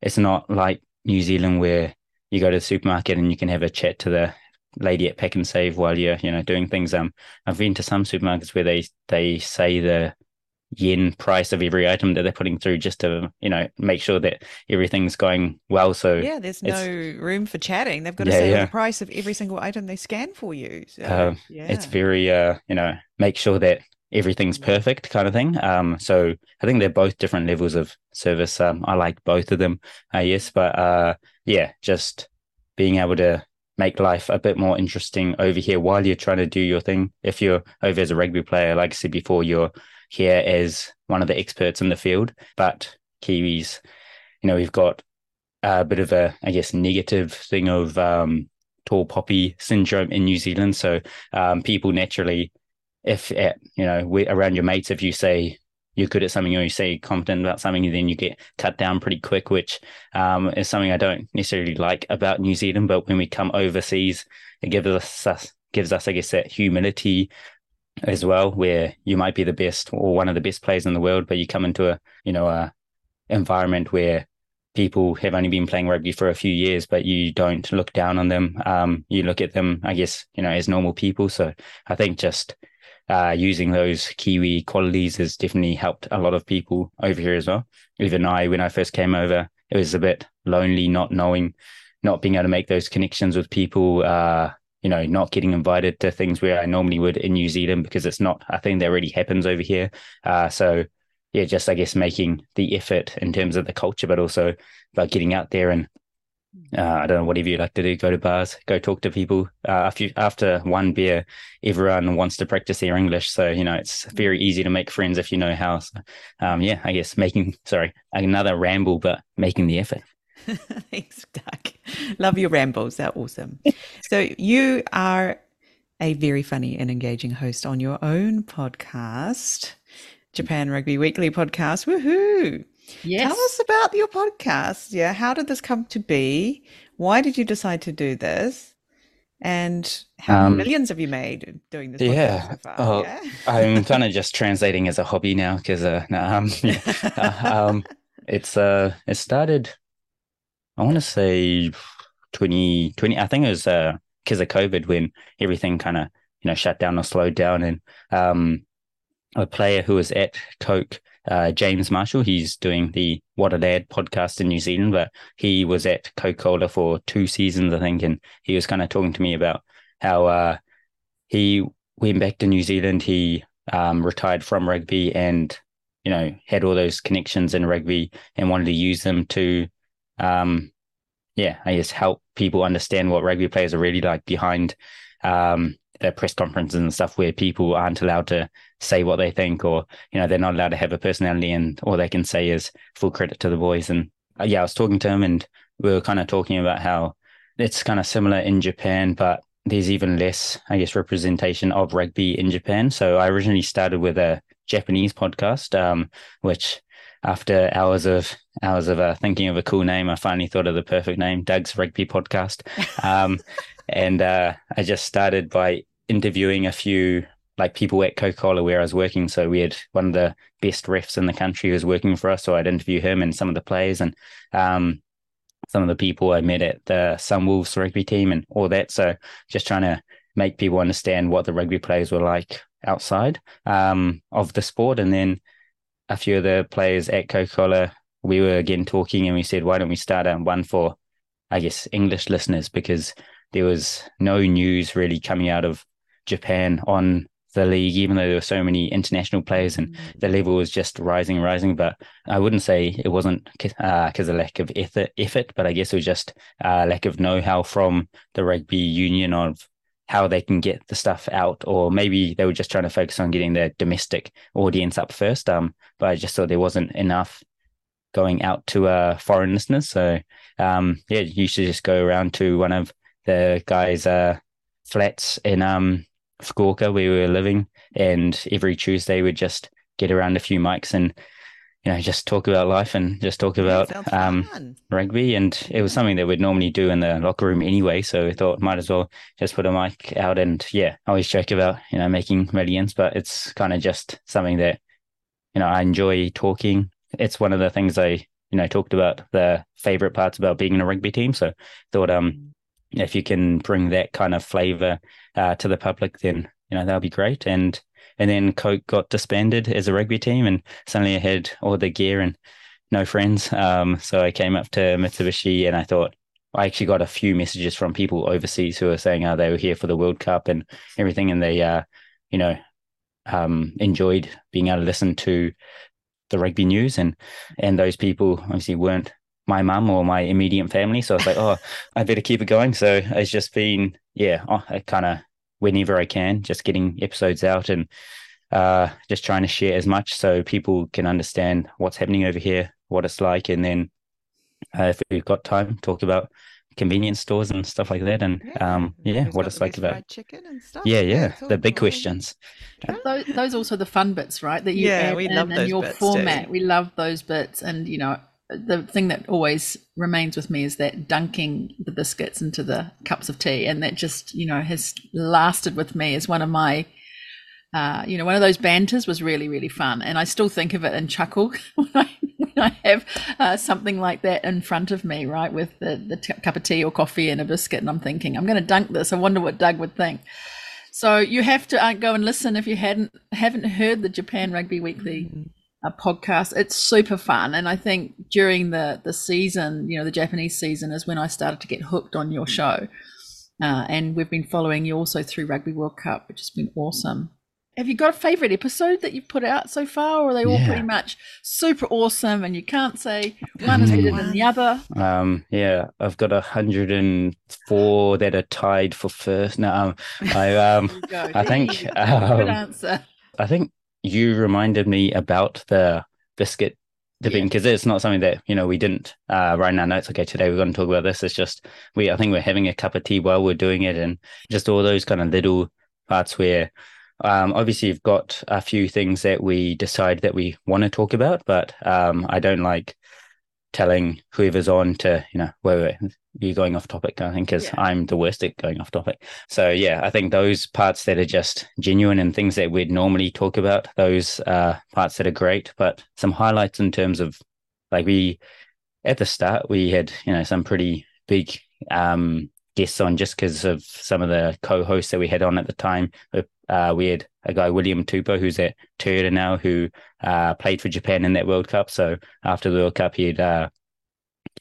it's not like New Zealand where you go to the supermarket and you can have a chat to the lady at Pak'nSave while you're you know doing things. Um, I've been to some supermarkets where they they say the yen price of every item that they're putting through just to you know make sure that everything's going well. So yeah there's no room for chatting. They've got to yeah, say yeah. the price of every single item they scan for you. So, uh, yeah. it's very uh you know make sure that everything's perfect kind of thing. Um so i think they're both different levels of service. Um i like both of them uh, yes but uh yeah just being able to make life a bit more interesting over here while you're trying to do your thing. If you're over as a rugby player, like I said before, you're here as one of the experts in the field. But Kiwis, you know, we've got a bit of a, I guess, negative thing of um, tall poppy syndrome in New Zealand. So um, people naturally, if at, you know, we, around your mates, if you say you're good at something or you say confident about something, then you get cut down pretty quick, which um, is something I don't necessarily like about New Zealand. But when we come overseas, it gives us gives us, I guess, that humility as well, where you might be the best or one of the best players in the world, but you come into a you know a environment where people have only been playing rugby for a few years, but you don't look down on them. Um, you look at them, I guess, you know, as normal people. So I think just uh, using those Kiwi qualities has definitely helped a lot of people over here as well. Even I, when I first came over, it was a bit lonely, not knowing, not being able to make those connections with people. Uh, you know, not getting invited to things where I normally would in New Zealand because it's not a thing that really happens over here. Uh, so yeah, just I guess making the effort in terms of the culture, but also about getting out there and uh, I don't know, whatever you like to do, go to bars, go talk to people. Uh, after, after one beer, everyone wants to practice their English. So, you know, it's very easy to make friends if you know how. So, um, yeah, I guess making, sorry, another ramble, but making the effort. [LAUGHS] Thanks, Doug. Love your rambles. They're awesome. so, you are a very funny and engaging host on your own podcast, Japan Rugby Weekly podcast. Woohoo! Yes. Tell us about your podcast. Yeah. How did this come to be? Why did you decide to do this? And how um, millions have you made doing this? Yeah. So oh, yeah? I'm [LAUGHS] kind of just translating as a hobby now because uh, um, [LAUGHS] uh, um, it's uh, it started. I want to say 2020. I think it was uh because of COVID when everything kind of you know shut down or slowed down, and um, a player who was at Coke uh, James Marshall. He's doing the What a Lad podcast in New Zealand, but he was at Coca Cola for two seasons, I think, and he was kind of talking to me about how uh, he went back to New Zealand. He um, retired from rugby and you know had all those connections in rugby and wanted to use them to um, yeah i guess help people understand what rugby players are really like behind um, their press conferences and stuff where people aren't allowed to say what they think or you know they're not allowed to have a personality and all they can say is full credit to the boys. And uh, yeah i was talking to him and we were kind of talking about how it's kind of similar in japan but there's even less i guess representation of rugby in japan. So i originally started with a japanese podcast um, which after hours of hours of uh, thinking of a cool name, I finally thought of the perfect name, Doug's Rugby Podcast. Um, [LAUGHS] and uh, I just started by interviewing a few like people at Coca Cola where I was working. So we had one of the best refs in the country who was working for us. So I'd interview him and some of the players and um, some of the people I met at the Sunwolves rugby team and all that. So just trying to make people understand what the rugby players were like outside um, of the sport. And then a few of the players at Coca Cola, we were again talking and we said, why don't we start a one for, I guess, English listeners? Because there was no news really coming out of Japan on the league, even though there were so many international players and mm. the level was just rising, rising. But I wouldn't say it wasn't because uh, of lack of effort, effort, but I guess it was just uh, lack of know-how from the rugby union of how they can get the stuff out, or maybe they were just trying to focus on getting their domestic audience up first. Um, but I just thought there wasn't enough going out to uh, foreign listeners. So um, yeah, you should just go around to one of the guys' uh, flats in um, where we were living, and every Tuesday we'd just get around a few mics and you know, just talk about life and just talk about um, rugby. And it was something that we'd normally do in the locker room anyway. So I thought might as well just put a mic out and yeah, I always joke about, you know, making millions, but it's kind of just something that, you know, I enjoy talking. It's one of the things I, you know, talked about the favorite parts about being in a rugby team. So thought, um, if you can bring that kind of flavor uh, to the public, then, you know, that'll be great. And, and then Coke got disbanded as a rugby team, and suddenly I had all the gear and no friends. Um, so I came up to Mitsubishi, and I thought I actually got a few messages from people overseas who were saying how they were here for the World Cup and everything, and they, uh, you know, um, enjoyed being able to listen to the rugby news, and and those people obviously weren't my mum or my immediate family. So I was like, oh, I better keep it going. So it's just been, yeah, oh, I kind of whenever I can, just getting episodes out and uh, just trying to share as much so people can understand what's happening over here, what it's like, and then uh, if we've got time, talk about convenience stores and stuff like that, and um, yeah, what it's like about chicken and stuff. yeah, yeah, the big cool. questions. those, those also the fun bits, right? That you Yeah, add we in love and those your bits too. format. We love those bits, and you know, the thing that always remains with me is that dunking the biscuits into the cups of tea, and that just you know has lasted with me as one of my. Uh, you know, one of those banters was really, really fun, and I still think of it and chuckle [LAUGHS] when I when I have uh, something like that in front of me, right, with the the t- cup of tea or coffee and a biscuit, and I'm thinking, I'm going to dunk this. I wonder what Doug would think. So you have to uh, go and listen if you hadn't haven't heard the Japan Rugby Weekly uh, podcast. It's super fun, and I think during the the season, you know, the Japanese season is when I started to get hooked on your show, uh, and we've been following you also through Rugby World Cup, which has been awesome. Have you got a favorite episode that you've put out so far, or are they all Yeah. pretty much super awesome, and you can't say one is better than the other? Um, yeah, I've got a hundred and four that are tied for first. No, um, I [LAUGHS] um, There you go. I think, There you go. Good um, answer. I think you reminded me about the biscuit dipping Yeah. because it's not something that you know we didn't uh, write in our notes. Okay, today we're going to talk about this. It's just we. I think we're having a cup of tea while we're doing it, and just all those kind of little parts where. Um, obviously, you've got a few things that we decide that we want to talk about, but um, I don't like telling whoever's on to, you know, wait, wait, you're going off topic, I think, because Yeah. I'm the worst at going off topic. So, yeah, I think those parts that are just genuine and things that we'd normally talk about, those uh, parts that are great, but some highlights in terms of like we, at the start, we had, you know, some pretty big um, guests on just because of some of the co-hosts that we had on at the time. Uh, we had a guy, William Tupou, who's at Toyota now, who uh, played for Japan in that World Cup. So after the World Cup, he'd uh,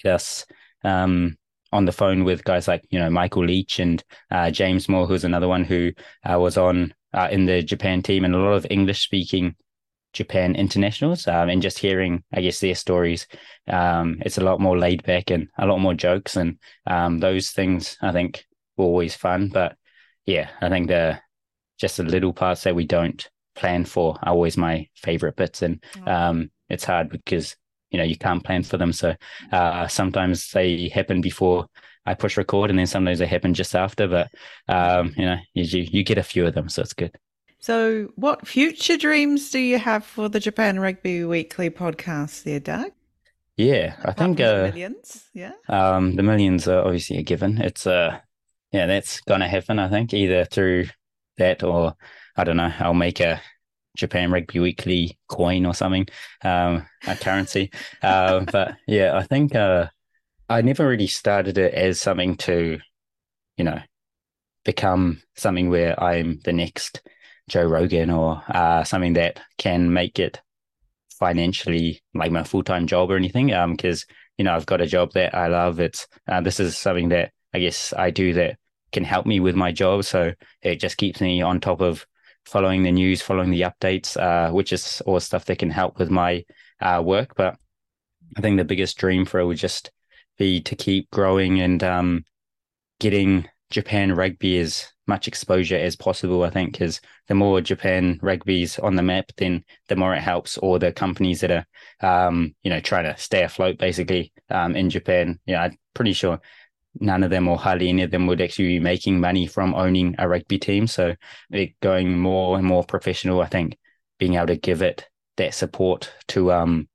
get us um, on the phone with guys like, you know, Michael Leitch and uh, James Moore, who's another one who uh, was on uh, in the Japan team and a lot of English speaking Japan internationals. Um, and just hearing, I guess, their stories, um, it's a lot more laid back and a lot more jokes. And um, those things, I think, were always fun. But yeah, I think the just the little parts that we don't plan for are always my favorite bits. And um, it's hard because you know you can't plan for them. So uh, sometimes they happen before I push record, and then sometimes they happen just after. But um, you know, you you get a few of them, so it's good. So, what future dreams do you have for the Japan Rugby Weekly podcast there, Doug? Yeah, I Apart think the uh, millions. Yeah. um, the millions are obviously a given. It's uh, yeah, that's gonna happen. I think either through that or I don't know. I'll make a Japan Rugby Weekly coin or something, um, a currency. uh, [LAUGHS] but yeah, I think uh, I never really started it as something to, you know, become something where I'm the next Joe Rogan or uh, something that can make it financially like my full time job or anything. Um, because you know I've got a job that I love. It's uh, this is something that I guess I do that can help me with my job. So it just keeps me on top of following the news, following the updates, uh, which is all stuff that can help with my uh, work. But I think the biggest dream for it would just be to keep growing and um, getting Japan rugby as much exposure as possible. I think because the more Japan rugby's on the map, then the more it helps all the companies that are, um, you know, trying to stay afloat basically um, in Japan. Yeah, I'm pretty sure none of them or hardly any of them would actually be making money from owning a rugby team. So it going more and more professional, I think being able to give it that support to um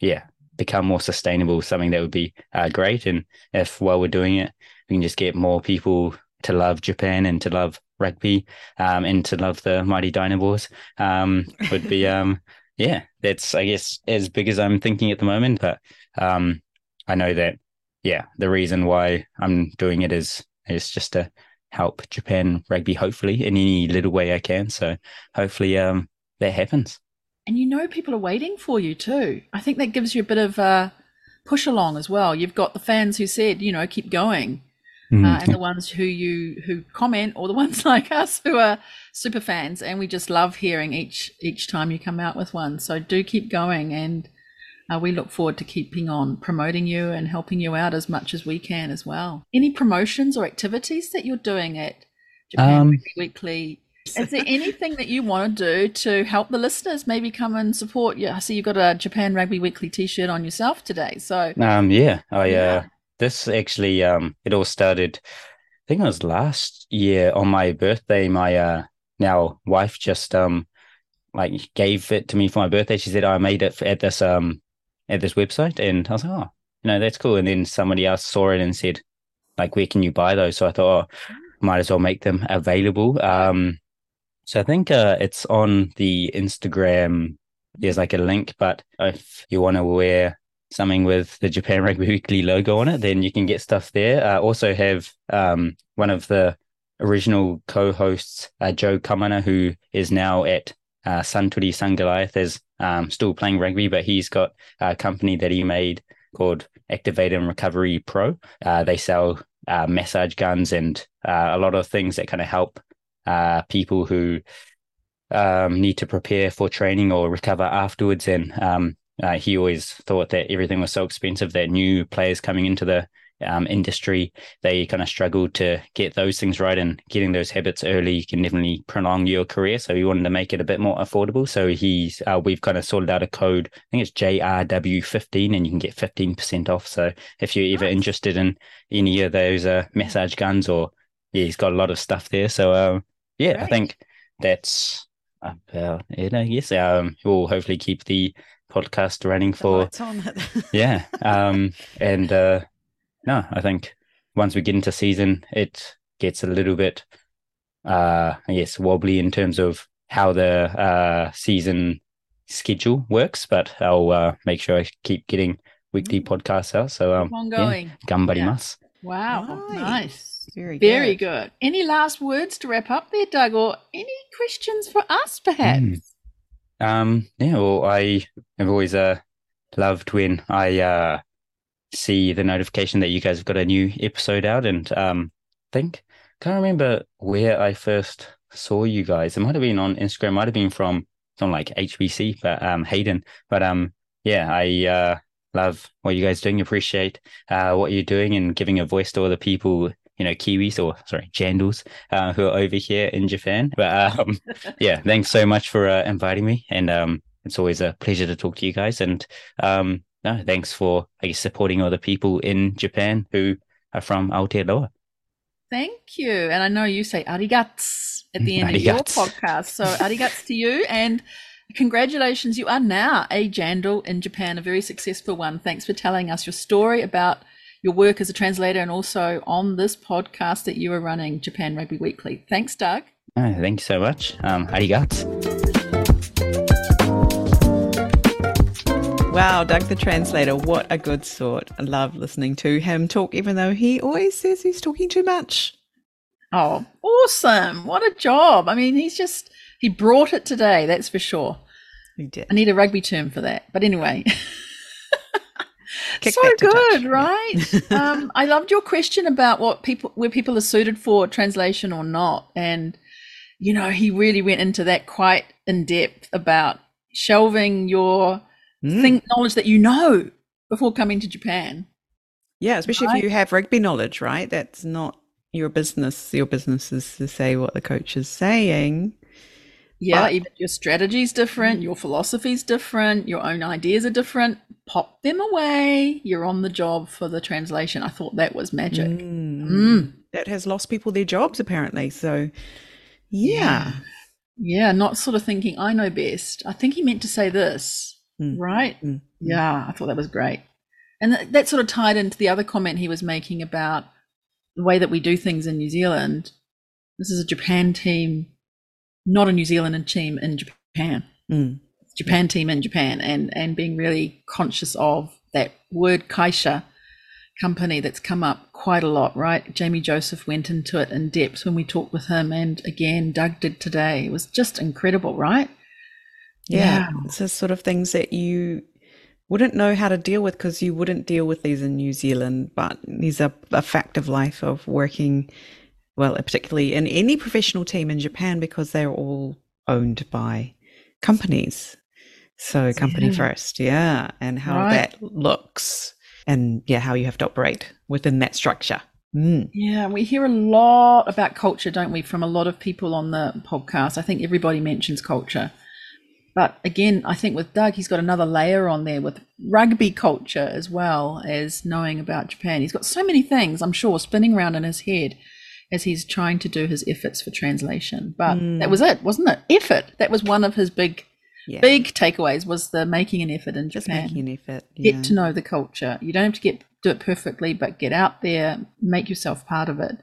yeah, become more sustainable, something that would be uh, great. And if while we're doing it, we can just get more people to love Japan and to love rugby um, and to love the mighty Dynaboars um, would be um, yeah that's I guess as big as I'm thinking at the moment but um, I know that yeah the reason why I'm doing it is is just to help Japan rugby hopefully in any little way I can so hopefully um, that happens and you know people are waiting for you too I think that gives you a bit of a push along as well you've got the fans who said you know keep going mm. uh, and the ones who you who comment, or the [LAUGHS] ones like us who are super fans, and we just love hearing each each time you come out with one. So do keep going, and uh, we look forward to keeping on promoting you and helping you out as much as we can as well. Any promotions or activities that you're doing at Japan um, Weekly? Is there anything that you want to do to help the listeners maybe come and support you? I see you've got a Japan Rugby Weekly t-shirt on yourself today. So um yeah, I uh this actually um it all started I think it was last year on my birthday. My uh now wife just um like gave it to me for my birthday. She said I made it at this um at this website, and I was like, oh, you know, that's cool. And then somebody else saw it and said, like, where can you buy those? So I thought, oh, might as well make them available. Um, so I think uh, it's on the Instagram. There's like a link, but if you want to wear something with the Japan [LAUGHS] Rugby Weekly logo on it, then you can get stuff there. Uh, also have um, one of the original co-hosts, uh, Joe Kamana, who is now at uh, Suntory Sungoliath, is um, still playing rugby, but he's got a company that he made called Activate and Recovery Pro. Uh, they sell uh, massage guns and uh, a lot of things that kind of help uh, people who um, need to prepare for training or recover afterwards. And um, uh, he always thought that everything was so expensive that new players coming into the um, industry they kind of struggle to get those things right, and getting those habits early can definitely prolong your career. So he wanted to make it a bit more affordable. So he's uh, we've kind of sorted out a code. I think it's JRW15, and you can get 15% off. So if you're ever interested in any of those uh, massage guns, or yeah, he's got a lot of stuff there. So um, yeah, I think that's about it. I guess um, we'll hopefully keep the podcast running for [LAUGHS] yeah um and uh no i think once we get into season it gets a little bit uh i guess wobbly in terms of how the uh season schedule works but i'll uh make sure i keep getting weekly mm. podcasts out so um ongoing yeah, gambarimasu yeah. wow nice. nice. Very good. Very good. Any last words to wrap up there, Doug, or any questions for us, perhaps? Mm. Um, yeah, well, I have always uh, loved when I uh, see the notification that you guys have got a new episode out, and um, think can't remember where I first saw you guys. It might have been on Instagram, might have been from from like HBC, but um, Hayden. But um, yeah, I uh, love what you guys doing. Appreciate uh, what you're doing and giving a voice to all the people you know Kiwis or sorry Jandals uh, who are over here in Japan. But um, [LAUGHS] yeah, thanks so much for uh, inviting me, and um, it's always a pleasure to talk to you guys. And um, no, thanks for I guess supporting other people in Japan who are from Aotearoa. Thank you, and I know you say arigats at the end arigats. of your podcast, so arigats to you and. Congratulations, you are now a Jandal in Japan, a very successful one. Thanks for telling us your story about your work as a translator and also on this podcast that you are running, Japan Rugby Weekly. Thanks, Doug. Oh, thank you so much. Um, arigato. Wow, Doug the translator, what a good sort. I love listening to him talk, even though he always says he's talking too much. Oh, awesome. What a job. I mean, he's just, he brought it today, that's for sure. He did. I need a rugby term for that. But anyway. [LAUGHS] so good, touch. right? [LAUGHS] um, I loved your question about what people where people are suited for translation or not, and you know he really went into that quite in depth about shelving your mm. think knowledge that you know before coming to Japan. Yeah, especially right? if you have rugby knowledge, right? That's not your business. Your business is to say what the coach is saying. Yeah, but, even your strategy is different, your philosophy is different, your own ideas are different. Pop them away. You're on the job for the translation. I thought that was magic. Mm, mm. That has lost people their jobs, apparently. So, yeah. yeah. Yeah, not sort of thinking, I know best. I think he meant to say this. Mm. right? Mm. Yeah, I thought that was great. And th- that sort of tied into the other comment he was making about the way that we do things in New Zealand. This is a Japan team, not a New Zealand team in Japan. Mm. Japan team in Japan and and being really conscious of that word kaisha company that's come up quite a lot, right? Jamie Joseph went into it in depth when we talked with him and again Doug did today. It was just incredible, right? Yeah. It's the sort of things that you wouldn't know how to deal with because you wouldn't deal with these in New Zealand, but these are a fact of life of working, well, particularly in any professional team in Japan because they're all owned by companies. So, company Yeah. first, yeah, and how Right. that looks, and yeah, how you have to operate within that structure. Mm. Yeah, we hear a lot about culture, don't we, from a lot of people on the podcast. I think everybody mentions culture. But again, I think with Doug, he's got another layer on there with rugby culture as well as knowing about Japan. He's got so many things, I'm sure, spinning around in his head as he's trying to do his efforts for translation. But Mm. that was it, wasn't it? Effort. That was one of his big, Yeah, big takeaways was the making an effort in just Japan making an effort. Yeah. get to know the culture. You don't have to get do it perfectly, but get out there, make yourself part of it,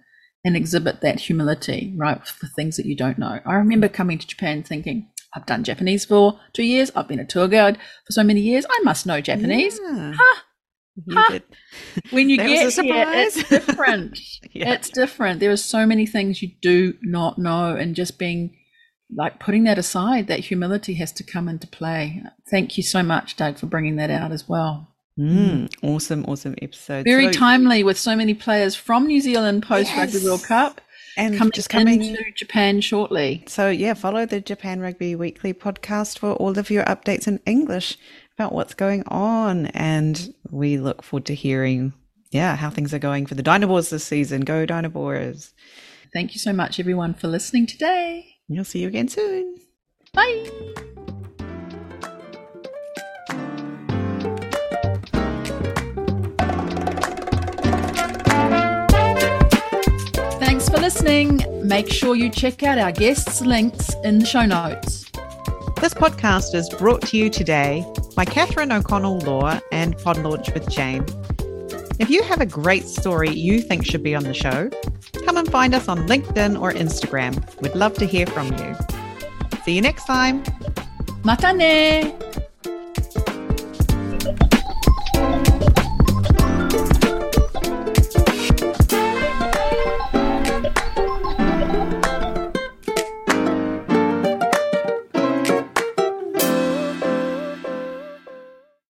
and exhibit that humility, right, for things that you don't know. I remember coming to Japan thinking, I've done Japanese for two years. I've been a tour guide for so many years. I must know Japanese. Yeah. Ha! You Ha! did. When you get here, it's [LAUGHS] different. Yeah. It's different. There are so many things you do not know, and just being like putting that aside, that humility has to come into play. Thank you so much, Doug, for bringing that out as well. Mm, awesome, awesome episode. Very So- timely with so many players from New Zealand post Rugby World Cup and coming, just coming. into Japan shortly. So yeah, follow the Japan Rugby Weekly podcast for all of your updates in English about what's going on, and we look forward to hearing yeah how things are going for the Dynaboars this season. Go Dynaboars! Thank you so much, everyone, for listening today. We'll see you again soon. Bye. Listening. Make sure you check out our guests' links in the show notes. This podcast is brought to you today by Catherine O'Connell Law and Pod Launch with Jane. If you have a great story you think should be on the show, come and find us on LinkedIn or Instagram. We'd love to hear from you. See you next time. Mata ne!